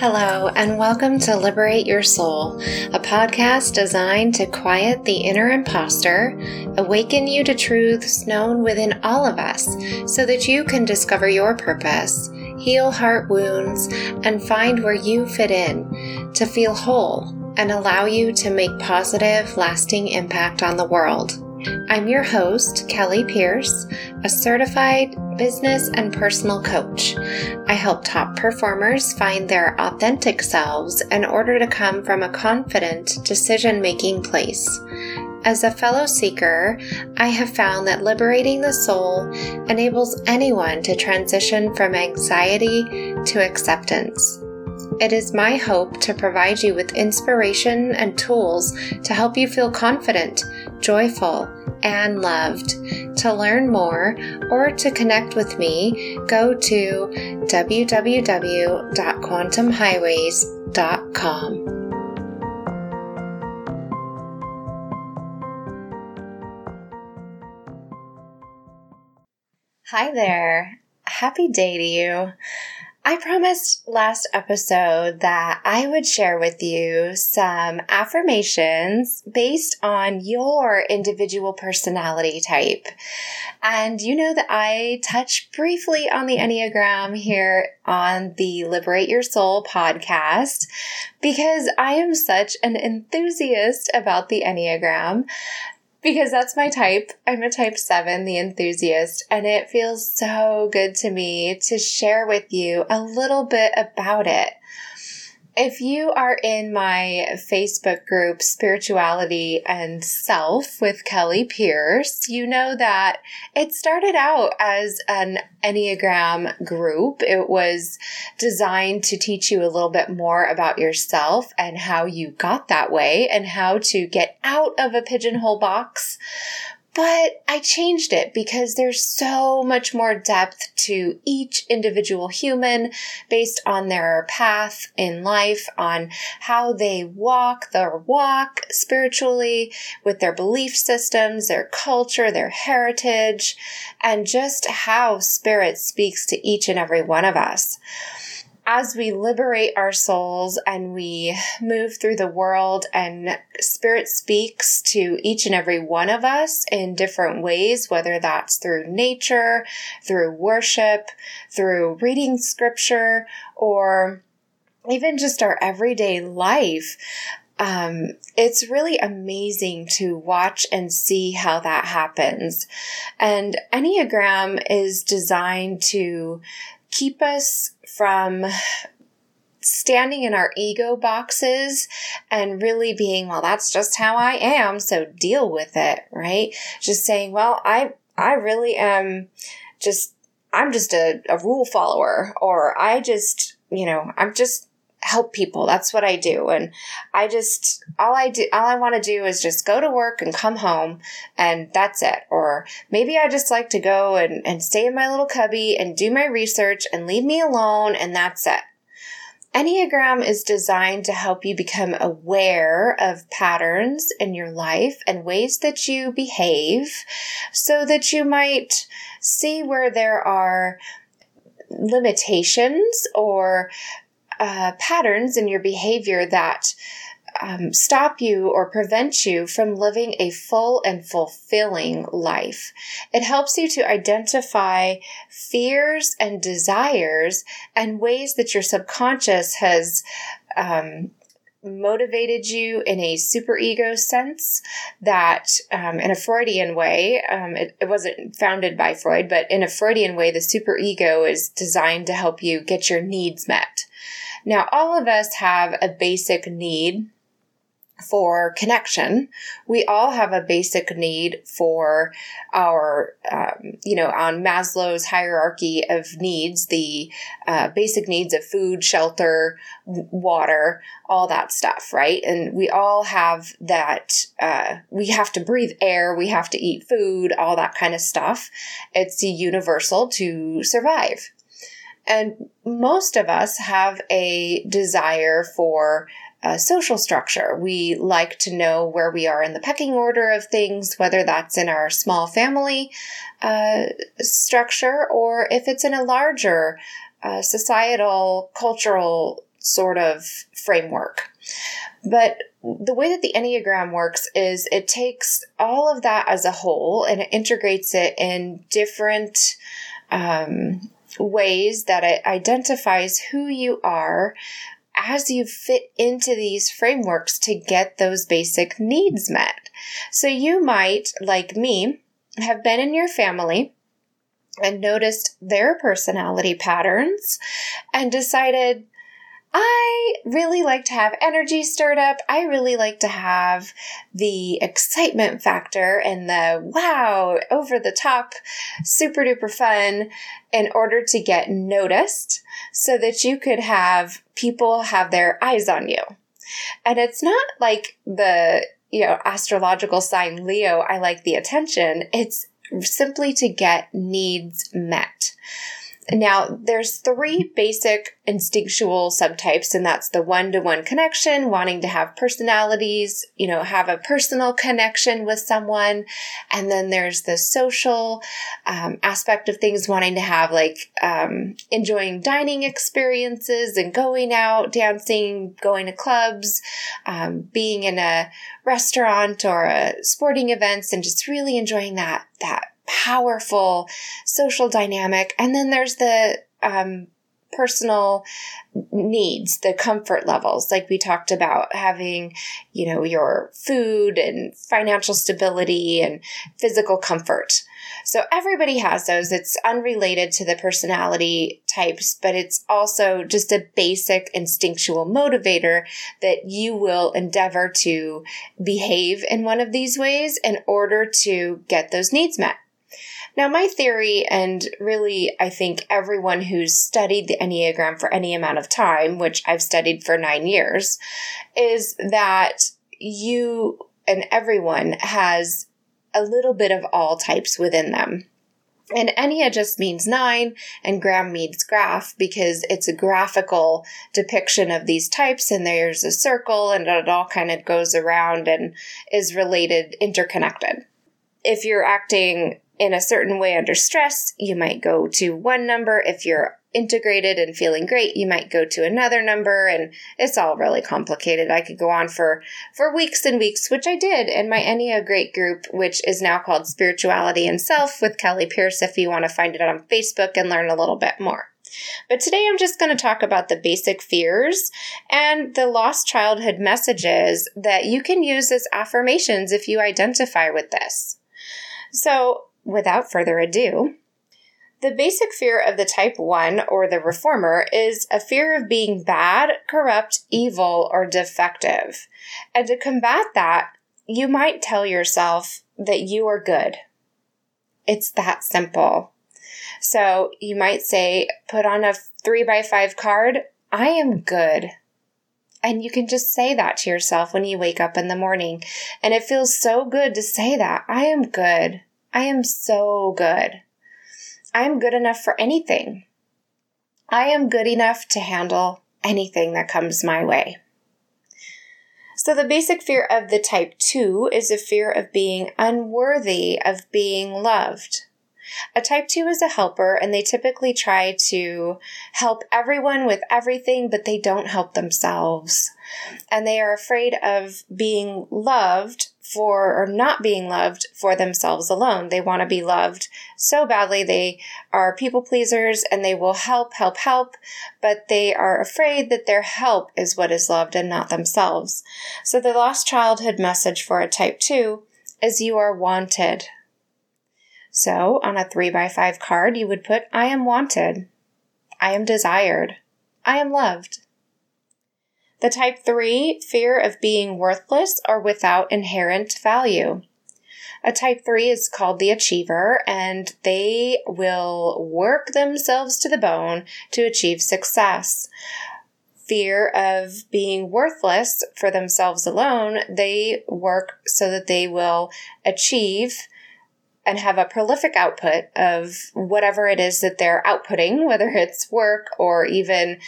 Hello, and welcome to Liberate Your Soul, a podcast designed to quiet the inner imposter, awaken you to truths known within all of us so that you can discover your purpose, heal heart wounds, and find where you fit in to feel whole and allow you to make positive, lasting impact on the world. I'm your host, Kelly Pierce, a certified business and personal coach. I help top performers find their authentic selves in order to come from a confident decision making place. As a fellow seeker, I have found that liberating the soul enables anyone to transition from anxiety to acceptance. It is my hope to provide you with inspiration and tools to help you feel confident, joyful, and loved. To learn more or to connect with me, go to www.quantumhighways.com. Hi there. Happy day to you. I promised last episode that I would share with you some affirmations based on your individual personality type. And you know that I touch briefly on the Enneagram here on the Liberate Your Soul podcast because I am such an enthusiast about the Enneagram because that's my type. I'm a type seven, the enthusiast, and it feels so good to me to share with you a little bit about it. If you are in my Facebook group, Spirituality and Self with Kelly Pierce, you know that it started out as an Enneagram group. It was designed to teach you a little bit more about yourself and how you got that way and how to get out of a pigeonhole box but I changed it because there's so much more depth to each individual human based on their path in life, on how they walk their walk spiritually with their belief systems, their culture, their heritage, and just how spirit speaks to each and every one of us as we liberate our souls and we move through the world and spirit speaks to each and every one of us in different ways, whether that's through nature, through worship, through reading scripture, or even just our everyday life. Um, it's really amazing to watch and see how that happens. And Enneagram is designed to keep us from standing in our ego boxes and really being, well, that's just how I am, so deal with it, right? Just saying, well, I I really am just I'm just a, a rule follower or I just, you know, I'm just help people. That's what I do. And I just, all I do, all I want to do is just go to work and come home and that's it. Or maybe I just like to go and, and stay in my little cubby and do my research and leave me alone and that's it. Enneagram is designed to help you become aware of patterns in your life and ways that you behave so that you might see where there are limitations or uh, patterns in your behavior that um, stop you or prevent you from living a full and fulfilling life. It helps you to identify fears and desires and ways that your subconscious has um, motivated you in a superego sense that um, in a freudian way um, it, it, wasn't founded by freud but in a freudian way the superego is designed to help you get your needs met. Now, all of us have a basic need for connection. We all have a basic need for our, um, you know, on Maslow's hierarchy of needs, the uh, basic needs of food, shelter, water, all that stuff, right? And we all have that, uh, we have to breathe air, we have to eat food, all that kind of stuff. It's the universal to survive. And most of us have a desire for a social structure. We like to know where we are in the pecking order of things, whether that's in our small family uh, structure or if it's in a larger uh, societal, cultural sort of framework. But the way that the Enneagram works is it takes all of that as a whole and it integrates it in different um, ways that it identifies who you are as you fit into these frameworks to get those basic needs met. So you might, like me, have been in your family and noticed their personality patterns and decided, I really like to have energy stirred up. I really like to have the excitement factor and the wow, over the top, super duper fun in order to get noticed so that you could have people have their eyes on you. And it's not like the, you know, astrological sign Leo, I like the attention. It's simply to get needs met. Now, there's three basic instinctual subtypes, and that's the one to one connection, wanting to have personalities, you know, have a personal connection with someone. And then there's the social um, aspect of things, wanting to have like um, enjoying dining experiences and going out, dancing, going to clubs, um, being in a restaurant or a sporting events, and just really enjoying that, that powerful social dynamic. And then there's the um, personal needs, the comfort levels, like we talked about, having, you know, your food and financial stability and physical comfort. So everybody has those. It's unrelated to the personality types, but it's also just a basic instinctual motivator that you will endeavor to behave in one of these ways in order to get those needs met. Now, my theory, and really, I think everyone who's studied the Enneagram for any amount of time, which I've studied for nine years, is that you and everyone has a little bit of all types within them. And Ennea just means nine, and gram means graph because it's a graphical depiction of these types, and there's a circle, and it all kind of goes around and is related, interconnected. If you're acting in a certain way under stress, you might go to one number. If you're integrated and feeling great, you might go to another number and it's all really complicated. I could go on for for weeks and weeks, which I did in my Enneagram group, which is now called Spirituality and Self with Kelly Pierce if you want to find it on Facebook and learn a little bit more. But today I'm just going to talk about the basic fears and the lost childhood messages that you can use as affirmations if you identify with this. So, without further ado, the basic fear of the type 1 or the reformer is a fear of being bad, corrupt, evil, or defective. And to combat that, you might tell yourself that you are good. It's that simple. So you might say, put on a three by five card, I am good. And you can just say that to yourself when you wake up in the morning. And it feels so good to say that. I am good. I am so good. I am good enough for anything. I am good enough to handle anything that comes my way. So, the basic fear of the type 2 is a fear of being unworthy of being loved. A type 2 is a helper, and they typically try to help everyone with everything, but they don't help themselves. And they are afraid of being loved for or not being loved for themselves alone. They want to be loved so badly. They are people pleasers and they will help, help, help, but they are afraid that their help is what is loved and not themselves. So the lost childhood message for a type 2 is you are wanted. So on a 3 by 5 card, you would put I am wanted. I am desired. I am loved. The type 3, fear of being worthless or without inherent value. A type 3 is called the achiever, and they will work themselves to the bone to achieve success. Fear of being worthless for themselves alone, they work so that they will achieve and have a prolific output of whatever it is that they're outputting, whether it's work or even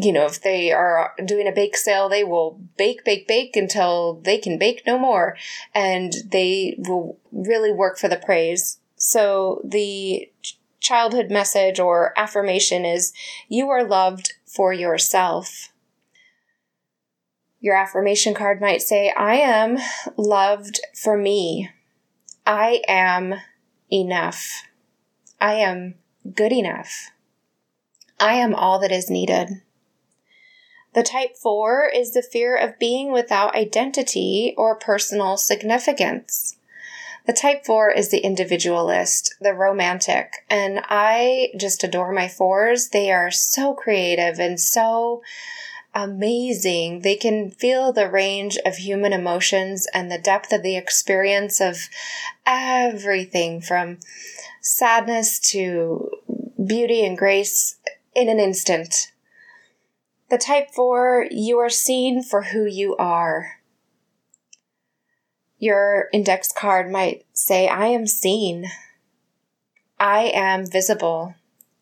you know, if they are doing a bake sale, they will bake, bake, bake until they can bake no more. And they will really work for the praise. So the childhood message or affirmation is you are loved for yourself. Your affirmation card might say, I am loved for me. I am enough. I am good enough. I am all that is needed. The type 4 is the fear of being without identity or personal significance. The type 4 is the individualist, the romantic, and I just adore my 4s. They are so creative and so amazing. They can feel the range of human emotions and the depth of the experience of everything from sadness to beauty and grace in an instant. The type 4, you are seen for who you are. Your index card might say, I am seen. I am visible.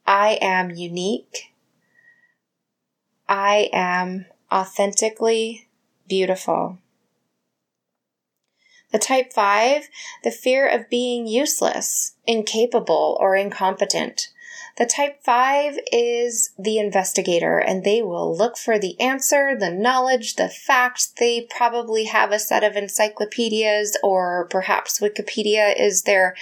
I am unique. I am authentically beautiful. The type 5, the fear of being useless, incapable, or incompetent. The type 5 is the investigator, and they will look for the answer, the knowledge, the facts. They probably have a set of encyclopedias, or perhaps Wikipedia is their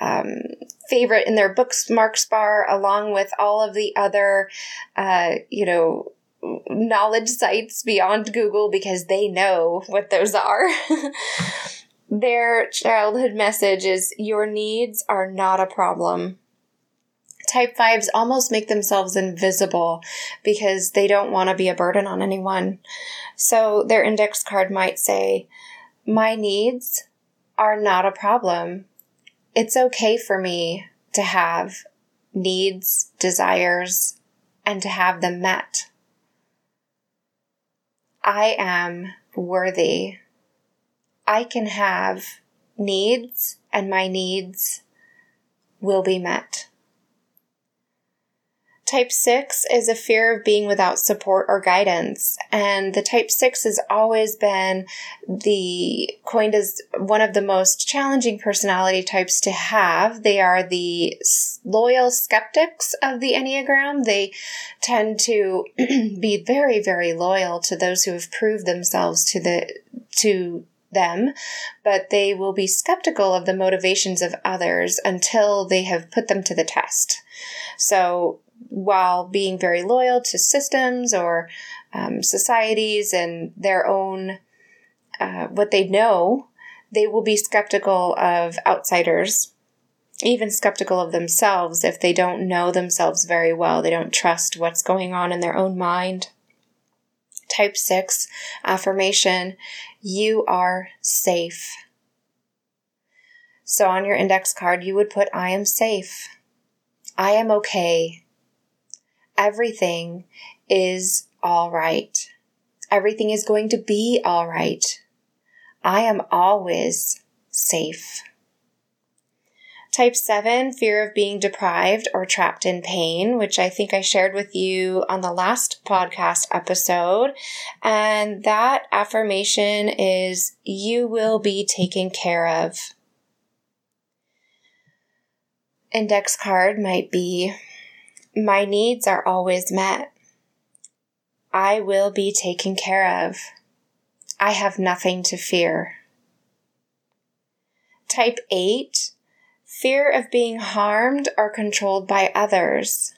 um, favorite in their bookmarks bar, along with all of the other, uh, you know, knowledge sites beyond Google because they know what those are. Their childhood message is Your needs are not a problem. Type 5s almost make themselves invisible because they don't want to be a burden on anyone. So their index card might say, My needs are not a problem. It's okay for me to have needs, desires, and to have them met. I am worthy. I can have needs, and my needs will be met. Type 6 is a fear of being without support or guidance. And the type 6 has always been the coined as one of the most challenging personality types to have. They are the loyal skeptics of the Enneagram. They tend to be very, very loyal to those who have proved themselves to the, to them, but they will be skeptical of the motivations of others until they have put them to the test. So while being very loyal to systems or um, societies and their own uh, what they know, they will be skeptical of outsiders, even skeptical of themselves if they don't know themselves very well. They don't trust what's going on in their own mind. Type 6 affirmation you are safe. So on your index card, you would put I am safe. I am okay everything is all right. Everything is going to be all right. I am always safe. Type 7, fear of being deprived or trapped in pain, which I think I shared with you on the last podcast episode. And that affirmation is you will be taken care of. Index card might be my needs are always met. I will be taken care of. I have nothing to fear. Type 8 Fear of being harmed or controlled by others.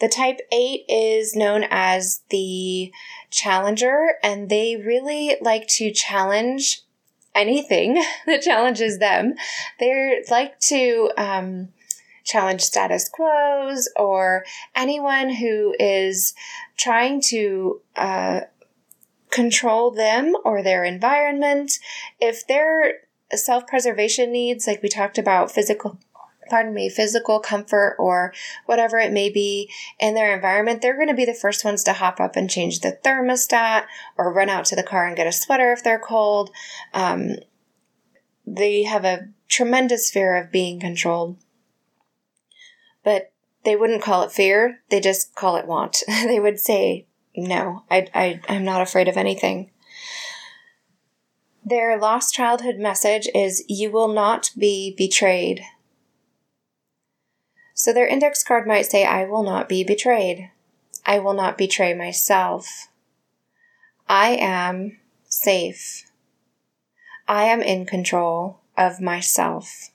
The type 8 is known as the challenger, and they really like to challenge anything that challenges them. They like to um, challenge status quos or anyone who is trying to uh, control them or their environment. If their self preservation needs, like we talked about, physical pardon me, physical comfort or whatever it may be in their environment, they're going to be the first ones to hop up and change the thermostat or run out to the car and get a sweater if they're cold. Um, they have a tremendous fear of being controlled but they wouldn't call it fear, they just call it want. they would say, No, I, I, I'm not afraid of anything. Their lost childhood message is, You will not be betrayed. So their index card might say, I will not be betrayed. I will not betray myself. I am safe. I am in control of myself.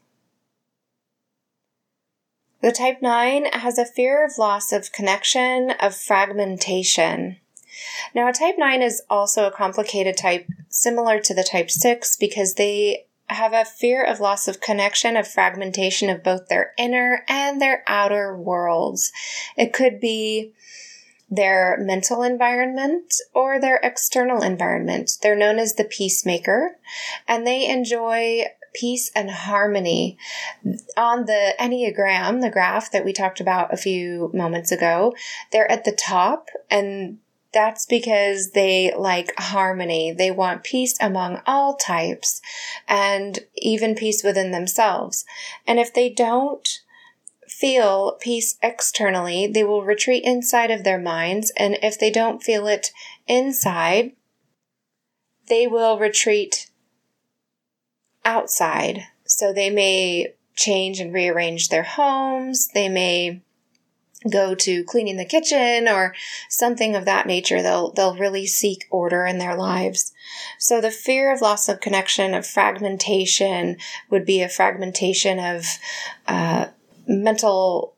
The type 9 has a fear of loss of connection, of fragmentation. Now, a type 9 is also a complicated type similar to the type 6 because they have a fear of loss of connection, of fragmentation of both their inner and their outer worlds. It could be their mental environment or their external environment. They're known as the peacemaker and they enjoy peace and harmony. On the Enneagram, the graph that we talked about a few moments ago, they're at the top and that's because they like harmony. They want peace among all types and even peace within themselves. And if they don't feel peace externally, they will retreat inside of their minds. And if they don't feel it inside, they will retreat outside. So they may change and rearrange their homes. They may go to cleaning the kitchen or something of that nature. They'll, they'll really seek order in their lives. So the fear of loss of connection, of fragmentation would be a fragmentation of, uh, mental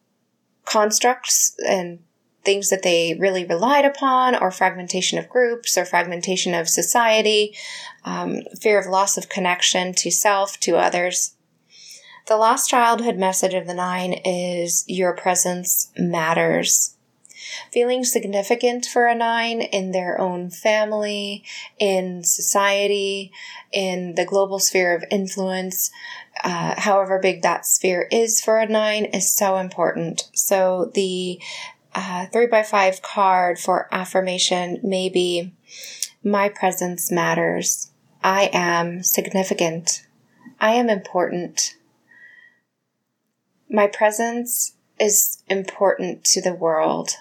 constructs and things that they really relied upon, or fragmentation of groups, or fragmentation of society, um, fear of loss of connection to self, to others. The lost childhood message of the nine is your presence matters. Feeling significant for a nine in their own family, in society, in the global sphere of influence, uh, however big that sphere is for a nine, is so important. So the uh, three by five card for affirmation may be My presence matters. I am significant. I am important. My presence is important to the world.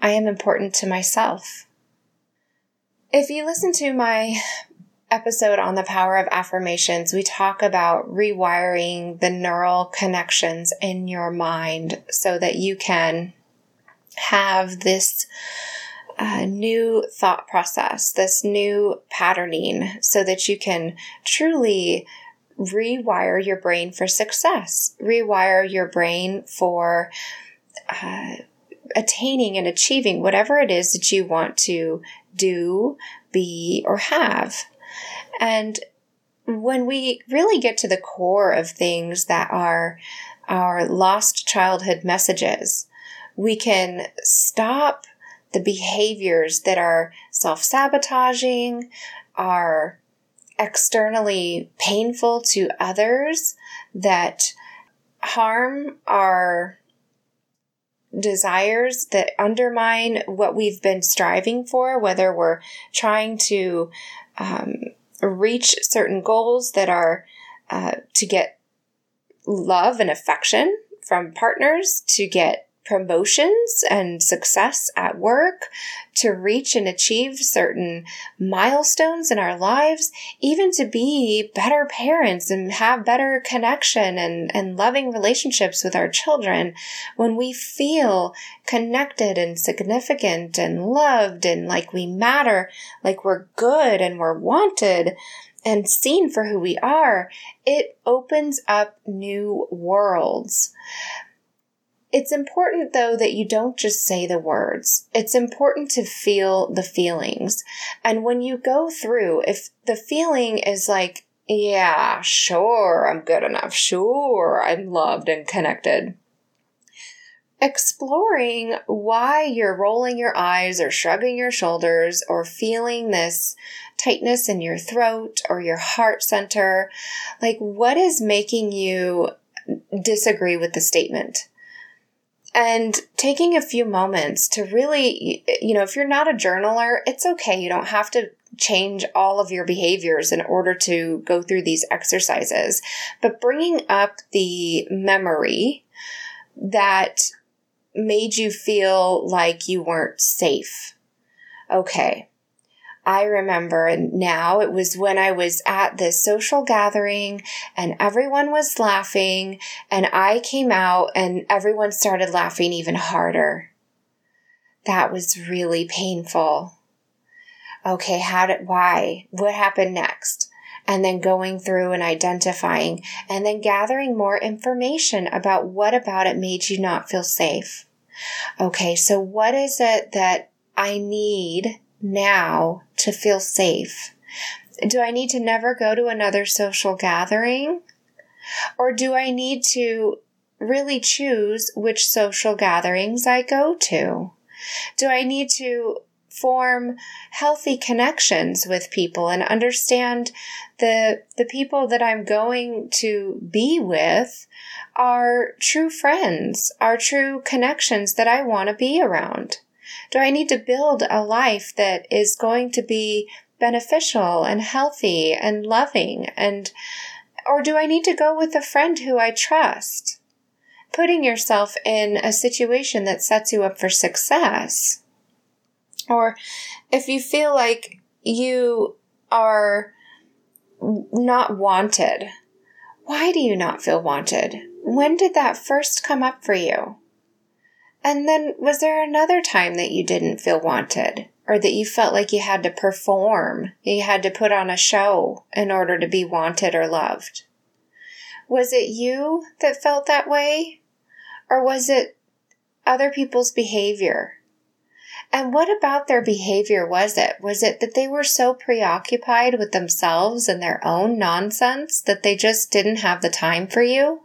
I am important to myself. If you listen to my episode on the power of affirmations, we talk about rewiring the neural connections in your mind so that you can have this uh, new thought process, this new patterning, so that you can truly rewire your brain for success, rewire your brain for uh, attaining and achieving whatever it is that you want to do, be, or have. And when we really get to the core of things that are our lost childhood messages, we can stop the behaviors that are self sabotaging, are externally painful to others that harm our desires that undermine what we've been striving for, whether we're trying to um, reach certain goals that are uh, to get love and affection from partners, to get promotions and success at work, to reach and achieve certain milestones in our lives, even to be better parents and have better connection and, and loving relationships with our children, when we feel connected and significant and loved and like we matter, like we're good and we're wanted, and seen for who we are, it opens up new worlds. It's important though that you don't just say the words. It's important to feel the feelings. And when you go through, if the feeling is like, yeah, sure, I'm good enough. Sure, I'm loved and connected. Exploring why you're rolling your eyes or shrugging your shoulders or feeling this tightness in your throat or your heart center. Like, what is making you disagree with the statement? And taking a few moments to really, you know, if you're not a journaler, it's okay. You don't have to change all of your behaviors in order to go through these exercises, but bringing up the memory that made you feel like you weren't safe. Okay. I remember now it was when I was at this social gathering and everyone was laughing and I came out and everyone started laughing even harder. That was really painful. Okay, how did, why? What happened next? And then going through and identifying and then gathering more information about what about it made you not feel safe. Okay, so what is it that I need now to feel safe? Do I need to never go to another social gathering? Or do I need to really choose which social gatherings I go to? Do I need to form healthy connections with people and understand the the people that I'm going to be with are true friends, are true connections that I want to be around? Do I need to build a life that is going to be beneficial and healthy and loving and or do I need to go with a friend who I trust? Putting yourself in a situation that sets you up for success. Or if you feel like you are not wanted, why do you not feel wanted? When did that first come up for you? And then was there another time that you didn't feel wanted or that you felt like you had to perform, you had to put on a show in order to be wanted or loved? Was it you that felt that way? Or was it other people's behavior? And what about their behavior was it? Was it that they were so preoccupied with themselves and their own nonsense that they just didn't have the time for you?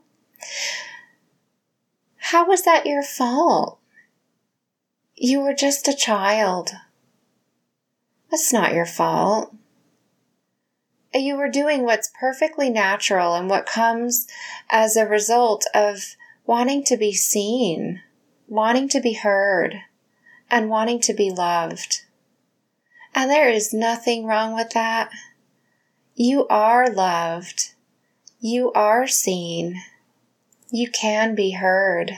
How was that your fault? You were just a child. That's not your fault. You were doing what's perfectly natural and what comes as a result of wanting to be seen, wanting to be heard, and wanting to be loved. And there is nothing wrong with that. You are loved. You are seen you can be heard.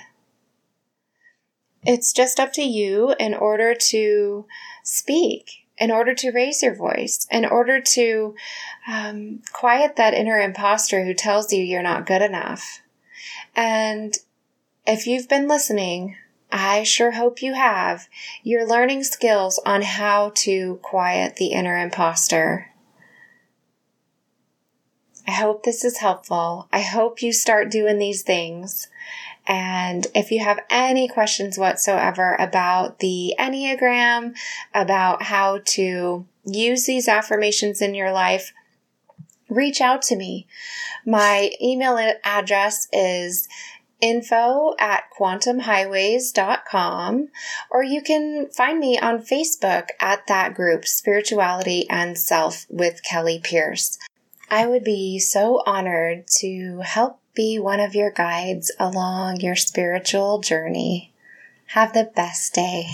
It's just up to you in order to speak, in order to raise your voice, in order to um, quiet that inner imposter who tells you you're not good enough. And if you've been listening, I sure hope you have. You're learning skills on how to quiet the inner imposter. I hope this is helpful. I hope you start doing these things. And if you have any questions whatsoever about the Enneagram, about how to use these affirmations in your life, reach out to me. My email address is info at quantumhighways.com, or you can find me on Facebook at that group, Spirituality and Self with Kelly Pierce. I would be so honored to help be one of your guides along your spiritual journey. Have the best day.